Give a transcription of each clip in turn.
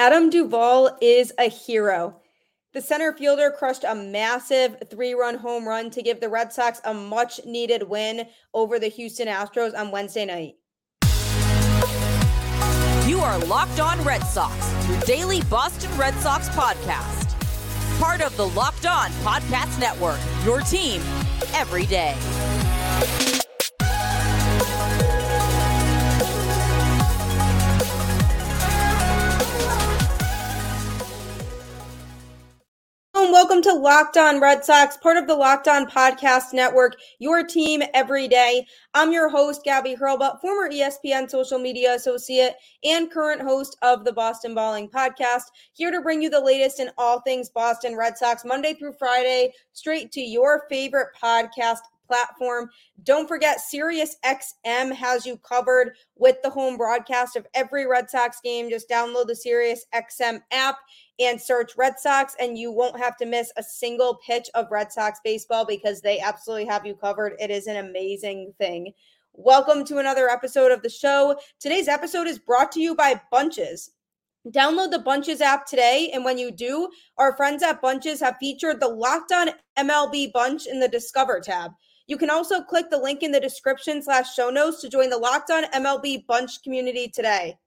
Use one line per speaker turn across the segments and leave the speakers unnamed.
Adam Duvall is a hero. The center fielder crushed a massive three run home run to give the Red Sox a much needed win over the Houston Astros on Wednesday night.
You are Locked On Red Sox, your daily Boston Red Sox podcast. Part of the Locked On Podcast Network, your team every day.
Welcome to Locked On Red Sox, part of the Locked On Podcast Network, your team every day. I'm your host, Gabby Hurlbut, former ESPN social media associate and current host of the Boston Balling Podcast, here to bring you the latest in all things Boston Red Sox, Monday through Friday, straight to your favorite podcast platform. Don't forget, SiriusXM has you covered with the home broadcast of every Red Sox game. Just download the SiriusXM app and search Red Sox, and you won't have to miss a single pitch of Red Sox baseball because they absolutely have you covered. It is an amazing thing. Welcome to another episode of the show. Today's episode is brought to you by Bunches. Download the Bunches app today, and when you do, our friends at Bunches have featured the Locked On MLB Bunch in the Discover tab. You can also click the link in the description slash show notes to join the Locked On MLB Bunch community today.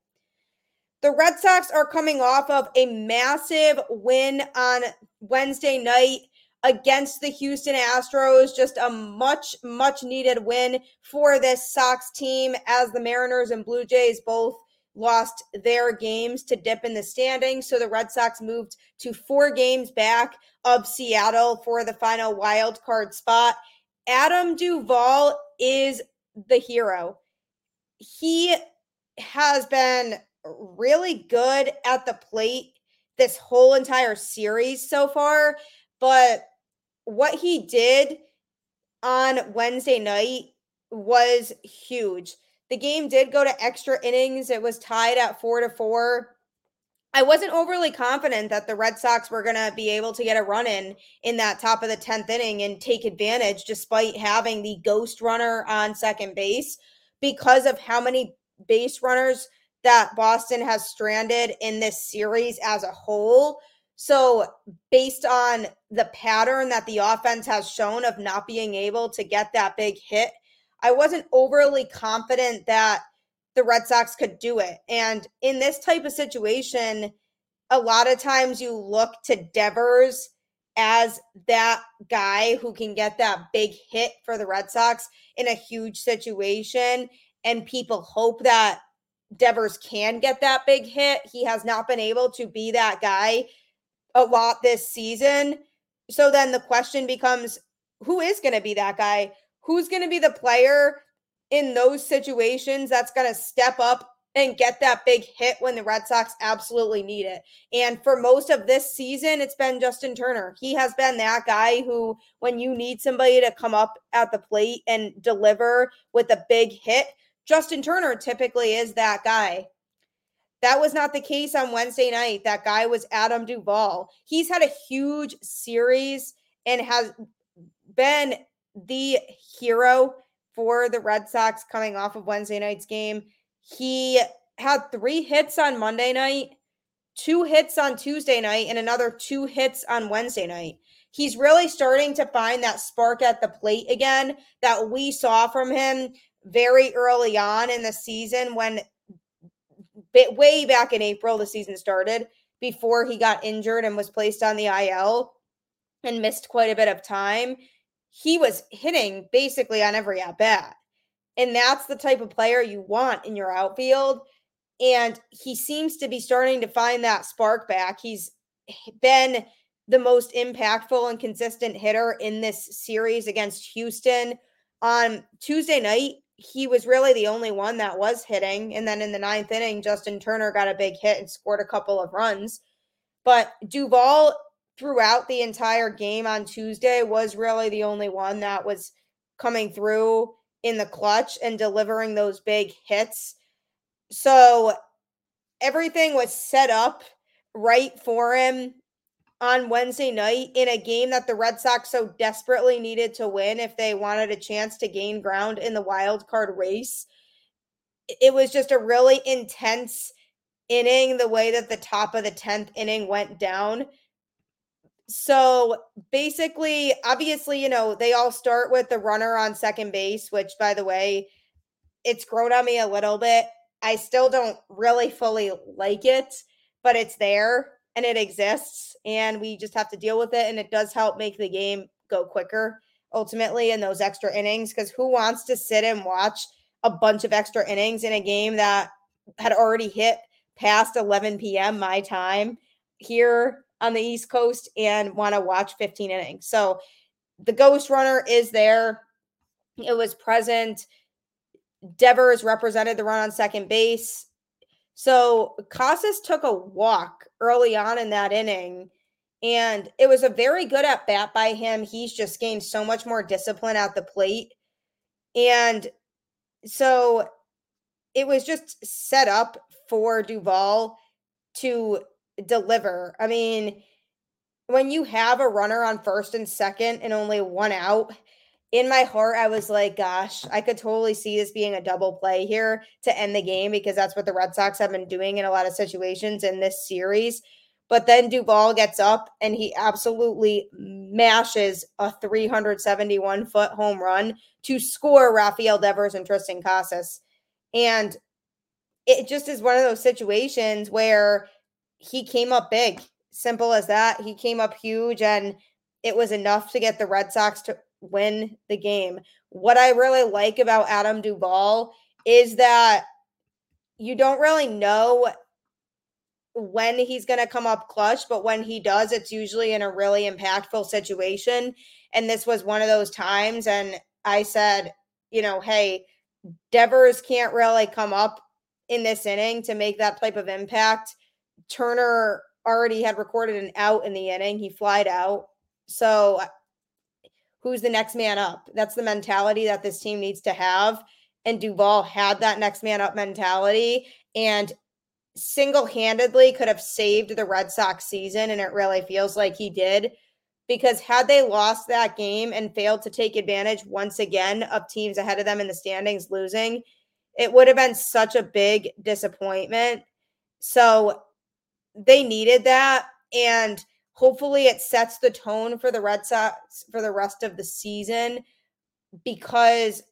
The Red Sox are coming off of a massive win on Wednesday night against the Houston Astros. Just a much, much needed win for this Sox team as the Mariners and Blue Jays both lost their games to dip in the standings. So the Red Sox moved to four games back of Seattle for the final wild card spot. Adam Duvall is the hero. He has been really good at the plate this whole entire series so far. But what he did on Wednesday night was huge. The game did go to extra innings. It was tied at four to four. I wasn't overly confident that the Red Sox were going to be able to get a run in in that top of the 10th inning and take advantage despite having the ghost runner on second base because of how many base runners that Boston has stranded in this series as a whole. So, based on the pattern that the offense has shown of not being able to get that big hit, I wasn't overly confident that the Red Sox could do it. And in this type of situation, a lot of times you look to Devers as that guy who can get that big hit for the Red Sox in a huge situation. And people hope that Devers can get that big hit. He has not been able to be that guy a lot this season. So then the question becomes who is going to be that guy? Who's going to be the player in those situations that's going to step up and get that big hit when the Red Sox absolutely need it. And for most of this season, it's been Justin Turner. He has been that guy who, when you need somebody to come up at the plate and deliver with a big hit, Justin Turner typically is that guy. That was not the case on Wednesday night. That guy was Adam Duvall. He's had a huge series and has been the hero for the Red Sox coming off of Wednesday night's game. He had three hits on Monday night, two hits on Tuesday night, and another two hits on Wednesday night. He's really starting to find that spark at the plate again that we saw from him very early on in the season when way back in April the season started before he got injured and was placed on the IL and missed quite a bit of time. He was hitting basically on every at bat. And that's the type of player you want in your outfield. And he seems to be starting to find that spark back. He's been the most impactful and consistent hitter in this series against Houston. On Tuesday night, he was really the only one that was hitting. And then in the ninth inning, Justin Turner got a big hit and scored a couple of runs. But Duvall, throughout the entire game on Tuesday, was really the only one that was coming through in the clutch and delivering those big hits. So everything was set up right for him on Wednesday night in a game that the Red Sox so desperately needed to win if they wanted a chance to gain ground in the wild card race. It was just a really intense inning the way that the top of the 10th inning went down. So basically, obviously, you know, they all start with the runner on second base, which by the way, it's grown on me a little bit. I still don't really fully like it, but it's there and it exists and we just have to deal with it and it does help make the game go quicker ultimately in those extra innings because who wants to sit and watch a bunch of extra innings in a game that had already hit past 11 p.m. my time here on the East Coast and want to watch 15 innings. So the ghost runner is there. It was present. Devers represented the run on second base. So Casas took a walk early on in that inning, and it was a very good at bat by him. He's just gained so much more discipline at the plate. And so it was just set up for Duvall to deliver. I mean, when you have a runner on first and second and only one out, in my heart, I was like, gosh, I could totally see this being a double play here to end the game because that's what the Red Sox have been doing in a lot of situations in this series. But then Duvall gets up and he absolutely mashes a 371 foot home run to score Rafael Devers and Triston Casas. And it just is one of those situations where he came up big. Simple as that. He came up huge and it was enough to get the Red Sox to win the game. What I really like about Adam Duvall is that you don't really know when he's going to come up clutch, but when he does, it's usually in a really impactful situation. And this was one of those times. And I said, you know, hey, Devers can't really come up in this inning to make that type of impact. Turner already had recorded an out in the inning. He flied out. So uh, who's the next man up? That's the mentality that this team needs to have. And Duvall had that next man up mentality and single handedly could have saved the Red Sox season. And it really feels like he did. Because had they lost that game and failed to take advantage once again of teams ahead of them in the standings losing, it would have been such a big disappointment. So they needed that. And hopefully it sets the tone for the Red Sox for the rest of the season because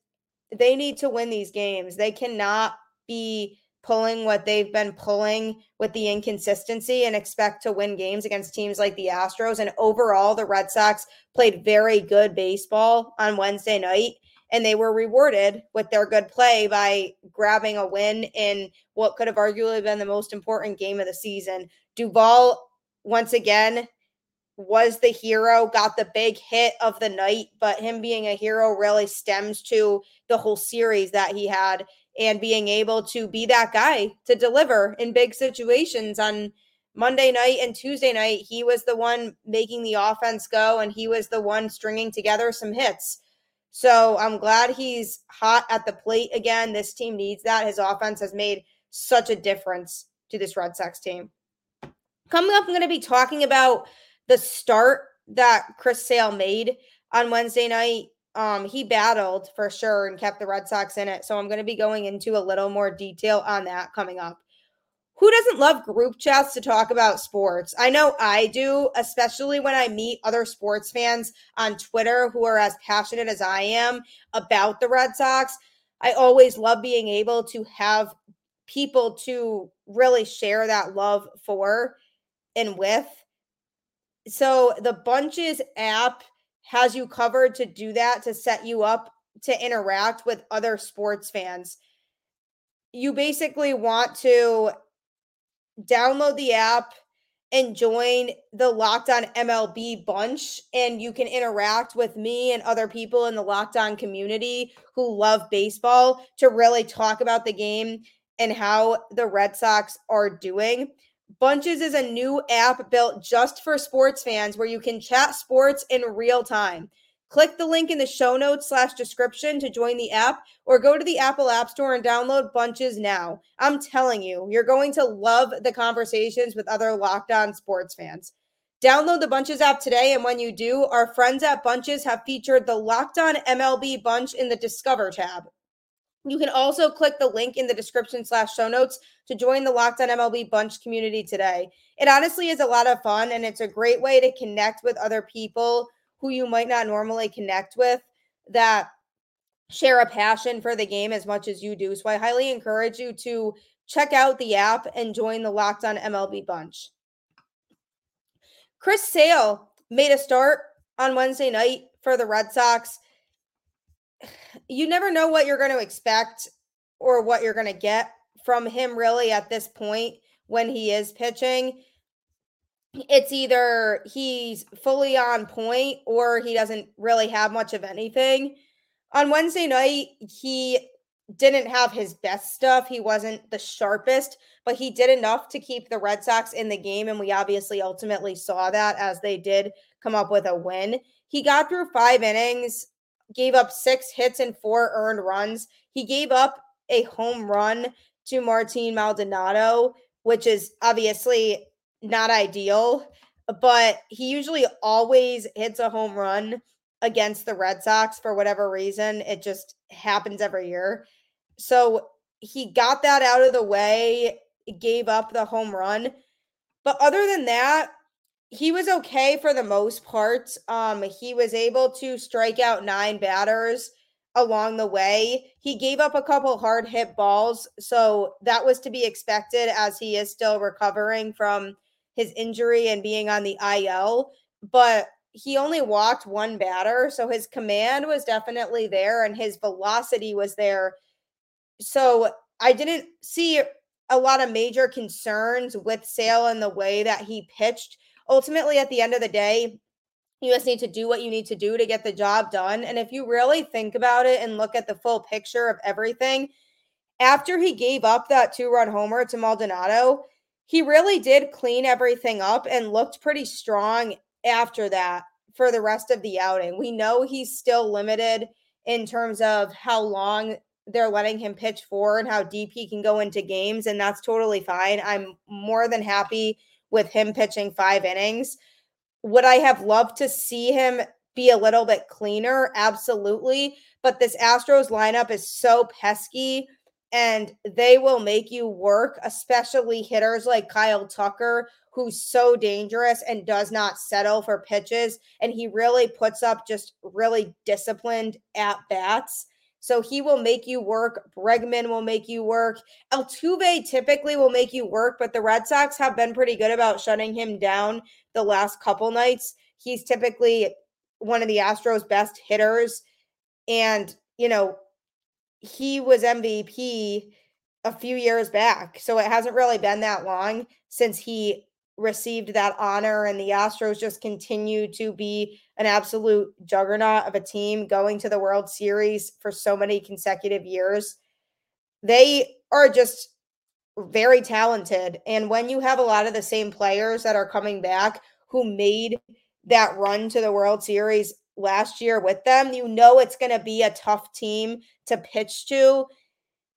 they need to win these games. They cannot be pulling what they've been pulling with the inconsistency and expect to win games against teams like the Astros. And overall, the Red Sox played very good baseball on Wednesday night. And they were rewarded with their good play by grabbing a win in what could have arguably been the most important game of the season. Duvall, once again, was the hero, got the big hit of the night, but him being a hero really stems to the whole series that he had and being able to be that guy to deliver in big situations on Monday night and Tuesday night. He was the one making the offense go and he was the one stringing together some hits. So I'm glad he's hot at the plate again. This team needs that. His offense has made such a difference to this Red Sox team. Coming up, I'm going to be talking about the start that Chris Sale made on Wednesday night, um, he battled for sure and kept the Red Sox in it. So I'm going to be going into a little more detail on that coming up. Who doesn't love group chats to talk about sports? I know I do, especially when I meet other sports fans on Twitter who are as passionate as I am about the Red Sox. I always love being able to have people to really share that love for and with so the Bunches app has you covered to do that to set you up to interact with other sports fans. You basically want to download the app and join the Locked On MLB bunch, and you can interact with me and other people in the Locked On community who love baseball to really talk about the game and how the Red Sox are doing. Bunches is a new app built just for sports fans where you can chat sports in real time. Click the link in the show notes slash description to join the app or go to the Apple App Store and download Bunches now. I'm telling you, you're going to love the conversations with other Locked On sports fans. Download the Bunches app today, and when you do, our friends at Bunches have featured the Locked On MLB Bunch in the Discover tab. You can also click the link in the description slash show notes to join the Locked On MLB Bunch community today. It honestly is a lot of fun and it's a great way to connect with other people who you might not normally connect with that share a passion for the game as much as you do. So I highly encourage you to check out the app and join the Locked On MLB Bunch. Chris Sale made a start on Wednesday night for the Red Sox you never know what you're going to expect or what you're going to get from him really at this point when he is pitching. It's either he's fully on point or he doesn't really have much of anything. On Wednesday night, he didn't have his best stuff. He wasn't the sharpest, but he did enough to keep the Red Sox in the game. And we obviously ultimately saw that as they did come up with a win. He got through five innings gave up six hits and four earned runs. He gave up a home run to Martin Maldonado, which is obviously not ideal, but he usually always hits a home run against the Red Sox for whatever reason. It just happens every year. So he got that out of the way, gave up the home run. But other than that, he was okay for the most part. Um, he was able to strike out nine batters along the way. He gave up a couple hard hit balls, so that was to be expected as he is still recovering from his injury and being on the IL. But he only walked one batter, so his command was definitely there and his velocity was there. So I didn't see a lot of major concerns with Sale in the way that he pitched ultimately, at the end of the day, you just need to do what you need to do to get the job done. And if you really think about it and look at the full picture of everything, after he gave up that two run homer to Maldonado, he really did clean everything up and looked pretty strong after that for the rest of the outing. We know he's still limited in terms of how long they're letting him pitch for and how deep he can go into games, and that's totally fine. I'm more than happy with him pitching five innings. Would I have loved to see him be a little bit cleaner? Absolutely. But this Astros lineup is so pesky and they will make you work, especially hitters like Kyle Tucker, who's so dangerous and does not settle for pitches. And he really puts up just really disciplined at bats. So he will make you work. Bregman will make you work. Altuve typically will make you work, but the Red Sox have been pretty good about shutting him down the last couple nights. He's typically one of the Astros' best hitters. And, you know, he was MVP a few years back. So it hasn't really mm. been that long since he received that honor and the Astros just continue to be an absolute juggernaut of a team going to the World Series for so many consecutive years. They are just very talented and when you have a lot of the same players that are coming back who made that run to the World Series last year with them, you know it's going to be a tough team to pitch to.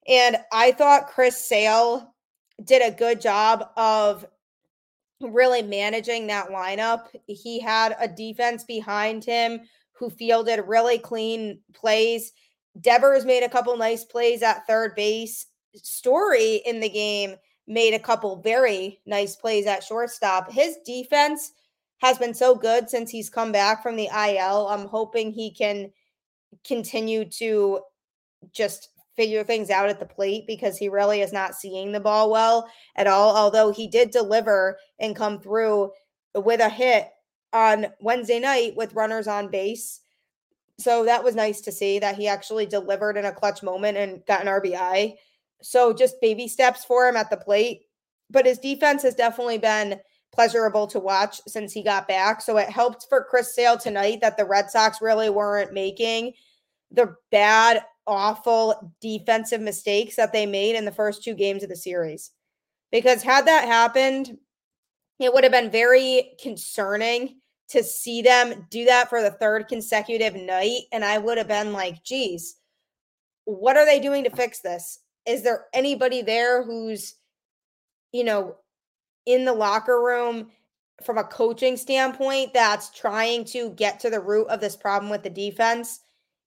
And I thought Chris Sale did a good job of really managing that lineup. He had a defense behind him who fielded really clean plays. Devers made a couple nice plays at third base. Story in the game made a couple very nice plays at shortstop. His defense has been so good since he's come back from the IL. I'm hoping he can continue to just figure things out at the plate because he really is not seeing the ball well at all. Although he did deliver and come through with a hit on Wednesday night with runners on base. So that was nice to see that he actually delivered in a clutch moment and got an RBI. So just baby steps for him at the plate. But his defense has definitely been pleasurable to watch since he got back. So it helped for Chris Sale tonight that the Red Sox really weren't making the bad awful defensive mistakes that they made in the first two games of the series. Because had that happened, it would have been very concerning to see them do that for the third consecutive night. And I would have been like, geez, what are they doing to fix this? Is there anybody there who's, you know, in the locker room from a coaching standpoint that's trying to get to the root of this problem with the defense?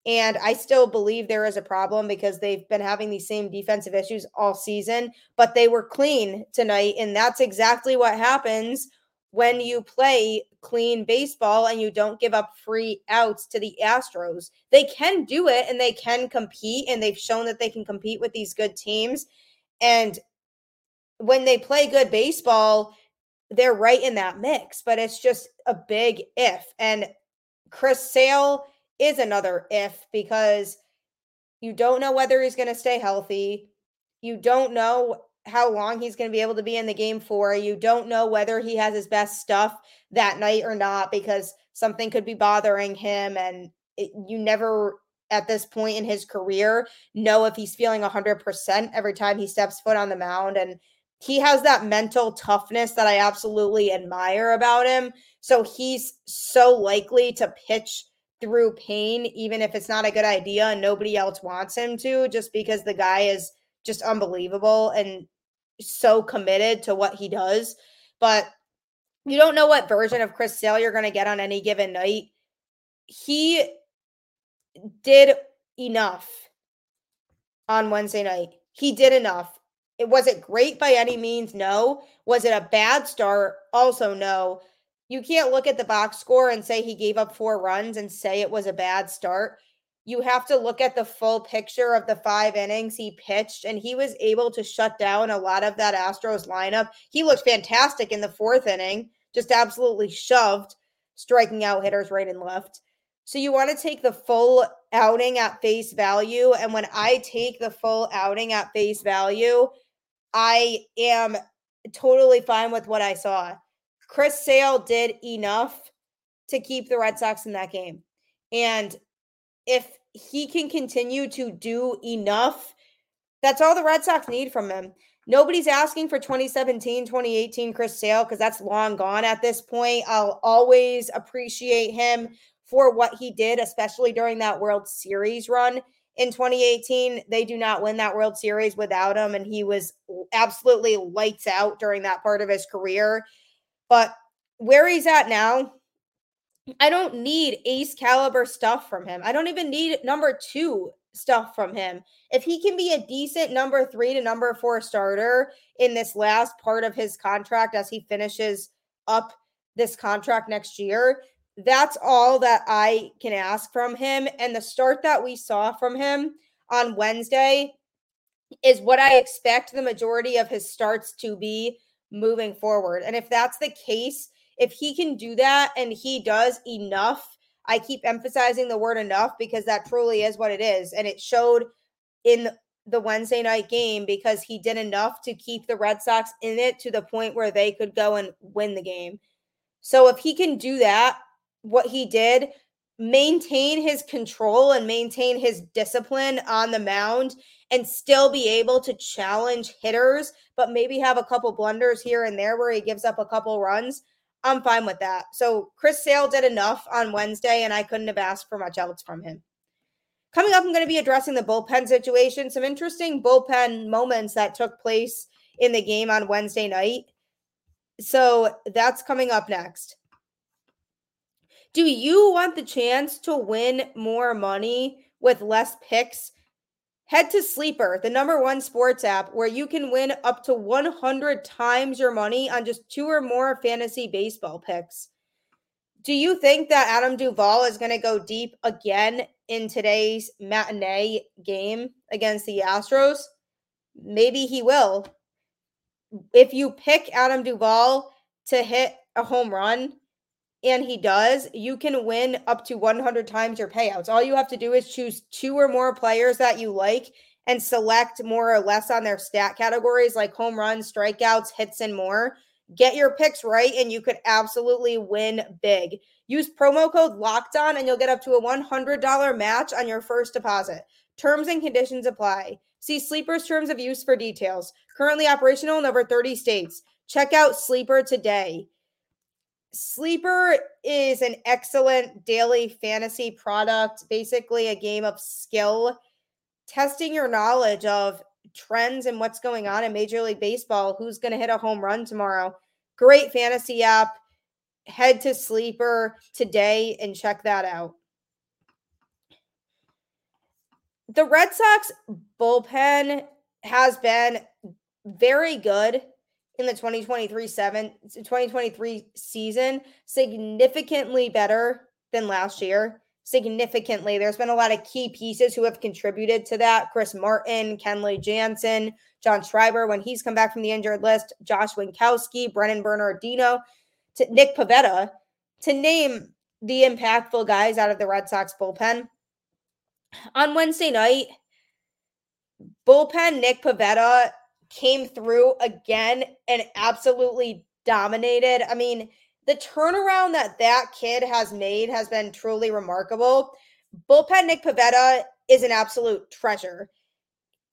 And I still believe there is a problem because they've been having these same defensive issues all season, but they were clean tonight. And that's exactly what happens when you play clean baseball and you don't give up free outs to the Astros. They can do it and they can compete, and they've shown that they can compete with these good teams. And when they play good baseball, they're right in that mix, but it's just a big if. And Chris Sale is another if because you don't know whether he's going to stay healthy. You don't know how long he's going to be able to be in the game for. You don't know whether he has his best stuff that night or not because something could be bothering him. And it, you never, at this point in his career, know if he's feeling 100% every time he steps foot on the mound. And he has that mental toughness that I absolutely admire about him. So he's so likely to pitch through pain, even if it's not a good idea and nobody else wants him to, just because the guy is just unbelievable and so committed to what he does. But you don't know what version of Chris Sale you're going to get on any given night. He did enough on Wednesday night. He did enough. It was it great by any means? No. Was it a bad start? Also no you can't look at the box score and say he gave up four runs and say it was a bad start. You have to look at the full picture of the five innings he pitched, and he was able to shut down a lot of that Astros lineup. He looked fantastic in the fourth inning, just absolutely shoved, striking out hitters right and left. So you want to take the full outing at face value. And when I take the full outing at face value, I am totally fine with what I saw. Chris Sale did enough to keep the Red Sox in that game. And if he can continue to do enough, that's all the Red Sox need from him. Nobody's asking for 2017, 2018 Chris Sale because that's long gone at this point. I'll always appreciate him for what he did, especially during that World Series run in 2018. They do not win that World Series without him, and he was absolutely lights out during that part of his career. But where he's at now, I don't need ace caliber stuff from him. I don't even need number two stuff from him. If he can be a decent number three to number four starter in this last part of his contract as he finishes up this contract next year, that's all that I can ask from him. And the start that we saw from him on Wednesday is what I expect the majority of his starts to be moving forward. And if that's the case, if he can do that and he does enough, I keep emphasizing the word enough because that truly is what it is. And it showed in the Wednesday night game because he did enough to keep the Red Sox in it to the point where they could go and win the game. So if he can do that, what he did, maintain his control and maintain his discipline on the mound and still be able to challenge hitters, but maybe have a couple blunders here and there where he gives up a couple runs, I'm fine with that. So Chris Sale did enough on Wednesday, and I couldn't have asked for much else from him. Coming up, I'm going to be addressing the bullpen situation, some interesting bullpen moments that took place in the game on Wednesday night. So that's coming up next. Do you want the chance to win more money with less picks? Head to Sleeper, the number one sports app, where you can win up to 100 times your money on just two or more fantasy baseball picks. Do you think that Adam Duvall is going to go deep again in today's matinee game against the Astros? Maybe he will. If you pick Adam Duvall to hit a home run, and he does, you can win up to 100 times your payouts. All you have to do is choose two or more players that you like and select more or less on their stat categories like home runs, strikeouts, hits, and more. Get your picks right, and you could absolutely win big. Use promo code locked on, and you'll get up to a $100 match on your first deposit. Terms and conditions apply. See Sleeper's terms of use for details. Currently operational in over 30 states. Check out Sleeper today. Sleeper is an excellent daily fantasy product, basically a game of skill, testing your knowledge of trends and what's going on in Major League Baseball, who's going to hit a home run tomorrow. Great fantasy app. Head to Sleeper today and check that out. the Red Sox bullpen has been very good in the 2023 7 2023 season, significantly better than last year. Significantly. There's been a lot of key pieces who have contributed to that. Chris Martin, Kenley Jansen, John Schreiber when he's come back from the injured list, Josh Winckowski, Brennan Bernardino, to Nick Pivetta, to name the impactful guys out of the Red Sox bullpen. On Wednesday night, bullpen Nick Pivetta came through again and absolutely dominated. I mean, the turnaround that that kid has made has been truly remarkable. Bullpen Nick Pivetta is an absolute treasure.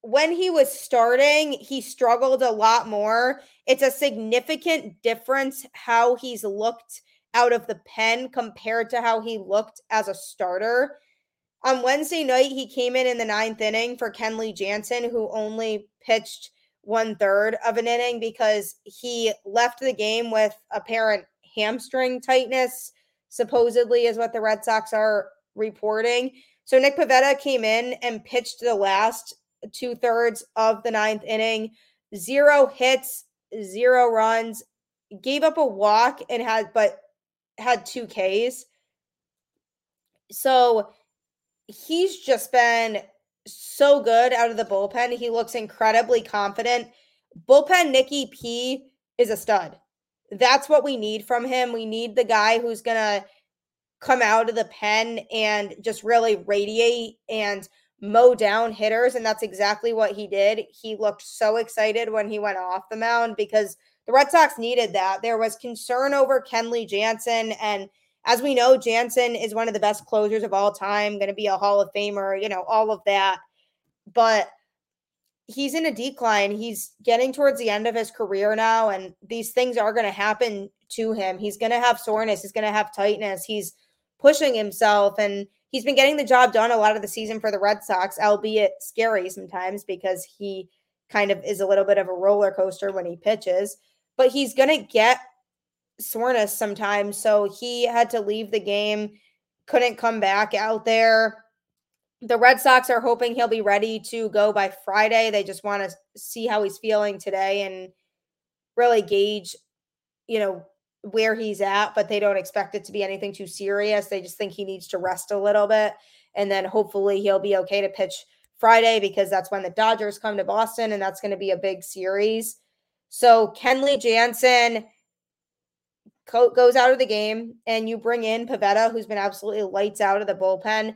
When he was starting, he struggled a lot more. It's a significant difference how he's looked out of the pen compared to how he looked as a starter. On Wednesday night, he came in in the ninth inning for Kenley Jansen, who only pitched one third of an inning because he left the game with apparent hamstring tightness, supposedly, is what the Red Sox are reporting. So Nick Pivetta came in and pitched the last two thirds of the ninth inning, zero hits, zero runs, gave up a walk and had, but had two Ks. So he's just been so good out of the bullpen. He looks incredibly confident. Bullpen Nicky P is a stud. That's what we need from him. We need the guy who's going to come out of the pen and just really radiate and mow down hitters. And that's exactly what he did. He looked so excited when he went off the mound because the Red Sox needed that. There was concern over Kenley Jansen and as we know, Jansen is one of the best closers of all time, going to be a Hall of Famer, you know, all of that. But he's in a decline. He's getting towards the end of his career now, and these things are going to happen to him. He's going to have soreness, he's going to have tightness. He's pushing himself, and he's been getting the job done a lot of the season for the Red Sox, albeit scary sometimes because he kind of is a little bit of a roller coaster when he pitches. But he's going to get soreness sometimes. So he had to leave the game, couldn't come back out there. The Red Sox are hoping he'll be ready to go by Friday. They just want to see how he's feeling today and really gauge, you know, where he's at, but they don't expect it to be anything too serious. They just think he needs to rest a little bit. And then hopefully he'll be okay to pitch Friday because that's when the Dodgers come to Boston and that's going to be a big series. So Kenley Jansen goes out of the game and you bring in Pivetta, who's been absolutely lights out of the bullpen,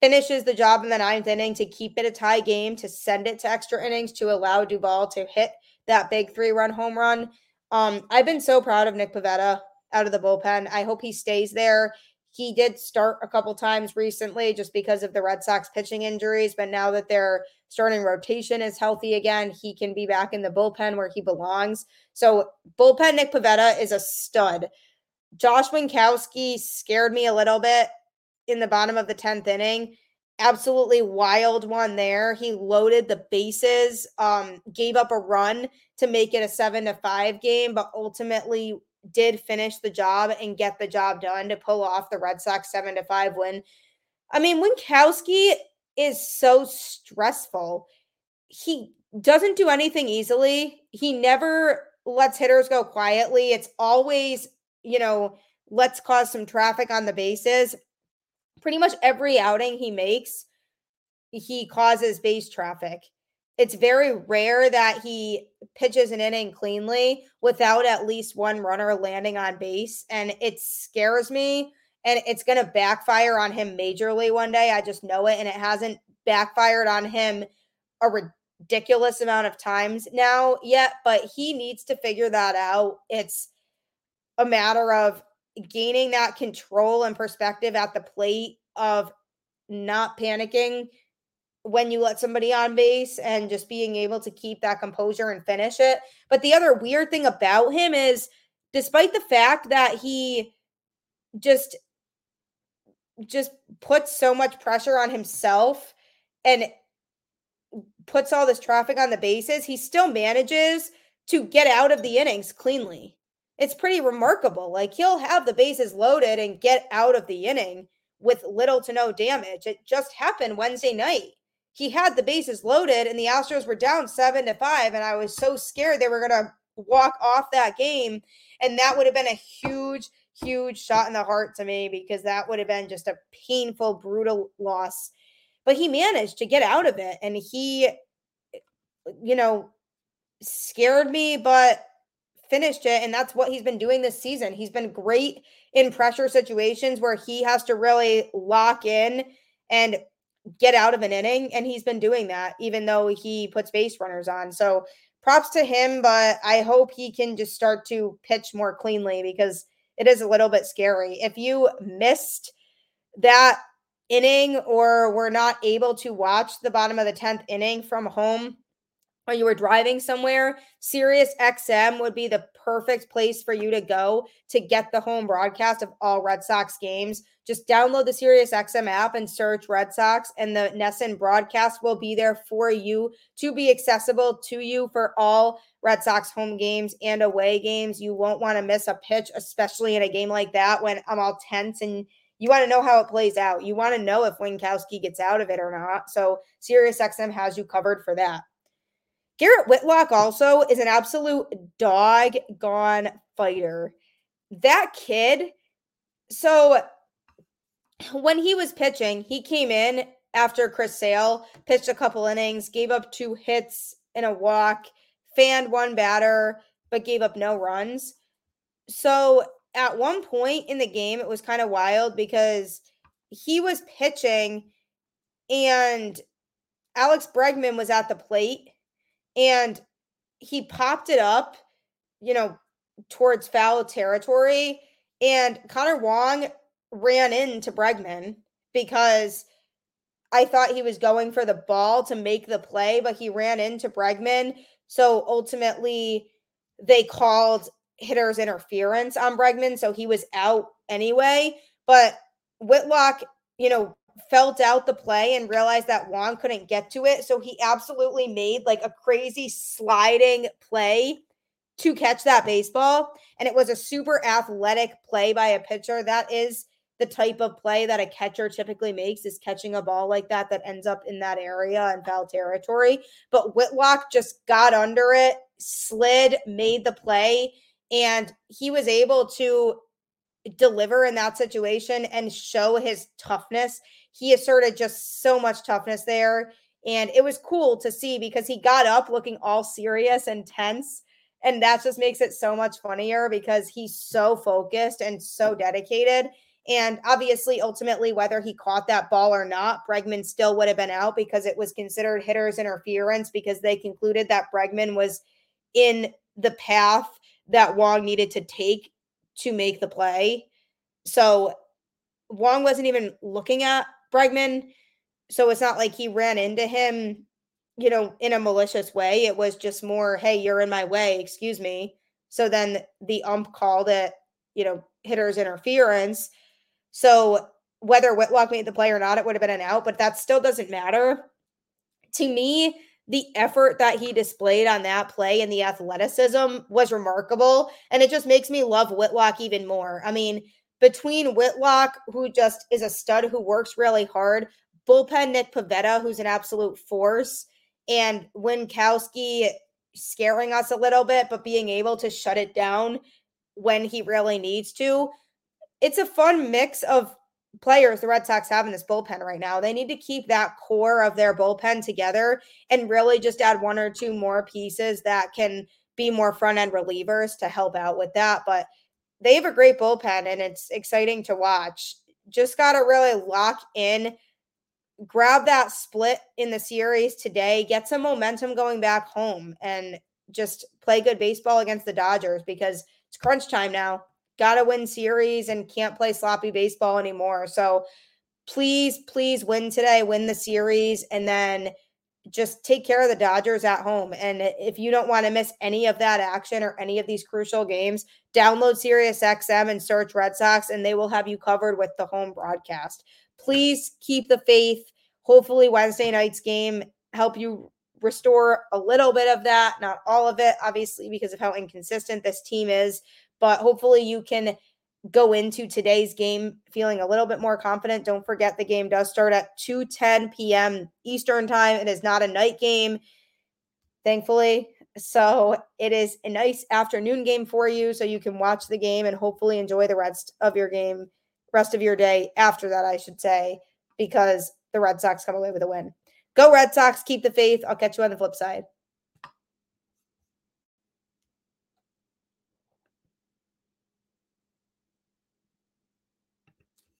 finishes the job in the ninth inning to keep it a tie game, to send it to extra innings, to allow Duvall to hit that big three run home run. Um, I've been so proud of Nick Pivetta out of the bullpen. I hope he stays there. He did start a couple times recently just because of the Red Sox pitching injuries, but now that their starting rotation is healthy again, he can be back in the bullpen where he belongs. So, bullpen Nick Pivetta is a stud. Josh Winckowski scared me a little bit in the bottom of the 10th inning. Absolutely wild one there. He loaded the bases, um, gave up a run to make it a seven to five game, but ultimately did finish the job and get the job done to pull off the Red Sox 7 to 5 win. I mean, Winckowski is so stressful. He doesn't do anything easily. He never lets hitters go quietly. It's always, you know, let's cause some traffic on the bases. Pretty much every outing he makes, he causes base traffic it's very rare that he pitches an inning cleanly without at least one runner landing on base. And it scares me. And it's going to backfire on him majorly one day. I just know it. And it hasn't backfired on him a ridiculous amount of times now yet. But he needs to figure that out. It's a matter of gaining that control and perspective at the plate of not panicking when you let somebody on base and just being able to keep that composure and finish it. But the other weird thing about him is despite the fact that he just just puts so much pressure on himself and puts all this traffic on the bases, he still manages to get out of the innings cleanly. It's pretty remarkable. Like he'll have the bases loaded and get out of the inning with little to no damage. It just happened Wednesday night he had the bases loaded and the Astros were down seven to five. And I was so scared they were going to walk off that game. And that would have been a huge, huge shot in the heart to me because that would have been just a painful, brutal loss. But he managed to get out of it. And he, you know, scared me, but finished it. And that's what he's been doing this season. He's been great in pressure situations where he has to really lock in and get out of an inning. And he's been doing that, even though he puts base runners on. So props to him, but I hope he can just start to pitch more cleanly because it is a little bit scary. If you missed that inning or were not able to watch the bottom of the 10th inning from home, or you were driving somewhere, Sirius XM would be the perfect place for you to go to get the home broadcast of all Red Sox games. Just download the Sirius XM app and search Red Sox, and the NESN broadcast will be there for you to be accessible to you for all Red Sox home games and away games. You won't want to miss a pitch, especially in a game like that when I'm all tense and you want to know how it plays out. You want to know if Winckowski gets out of it or not. So SiriusXM has you covered for that. Garrett Whitlock also is an absolute dog gone fighter. That kid, so when he was pitching, he came in after Chris Sale pitched a couple innings, gave up two hits and a walk, fanned one batter, but gave up no runs. So at one point in the game, it was kind of wild because he was pitching and Alex Bregman was at the plate and he popped it up, you know, towards foul territory. And Connor Wong ran into Bregman because I thought he was going for the ball to make the play, but he ran into Bregman. So ultimately, they called hitter's interference on Bregman. So he was out anyway. But Whitlock, you know, felt out the play and realized that Wong couldn't get to it. So he absolutely made like a crazy sliding play to catch that baseball. And it was a super athletic play by a pitcher. That is the type of play that a catcher typically makes is catching a ball like that that ends up in that area and foul territory. But Whitlock just got under it, slid, made the play, and he was able to deliver in that situation and show his toughness he asserted just so much toughness there. And it was cool to see because he got up looking all serious and tense. And that just makes it so much funnier because he's so focused and so dedicated. And obviously, ultimately, whether he caught that ball or not, Bregman still would have been out because it was considered hitter's interference because they concluded that Bregman was in the path that Wong needed to take to make the play. So Wong wasn't even looking at Bregman. So it's not like he ran into him, you know, in a malicious way. It was just more, hey, you're in my way, excuse me. So then the ump called it, you know, hitter's interference. So whether Whitlock made the play or not, it would have been an out, but that still doesn't matter. To me, the effort that he displayed on that play and the athleticism was remarkable. And it just makes me love Whitlock even more. I mean, between Whitlock, who just is a stud who works really hard, bullpen Nick Pivetta, who's an absolute force, and Winckowski scaring us a little bit, but being able to shut it down when he really needs to. It's a fun mix of players the Red Sox have in this bullpen right now. They need to keep that core of their bullpen together and really just add one or two more pieces that can be more front end relievers to help out with that. But they have a great bullpen and it's exciting to watch. Just got to really lock in, grab that split in the series today, get some momentum going back home, and just play good baseball against the Dodgers because it's crunch time now. Got to win series and can't play sloppy baseball anymore. So please, please win today, win the series, and then just take care of the Dodgers at home. And if you don't want to miss any of that action or any of these crucial games, download SiriusXM and search Red Sox, and they will have you covered with the home broadcast. Please keep the faith. Hopefully, Wednesday night's game help you restore a little bit of that, not all of it, obviously, because of how inconsistent this team is. But hopefully, you can go into today's game feeling a little bit more confident. Don't forget the game does start at 2:10 p.m. Eastern time. It is not a night game, thankfully. So it is a nice afternoon game for you so you can watch the game and hopefully enjoy the rest of your game, rest of your day after that, I should say, because the Red Sox come away with a win. Go Red Sox, keep the faith. I'll catch you on the flip side.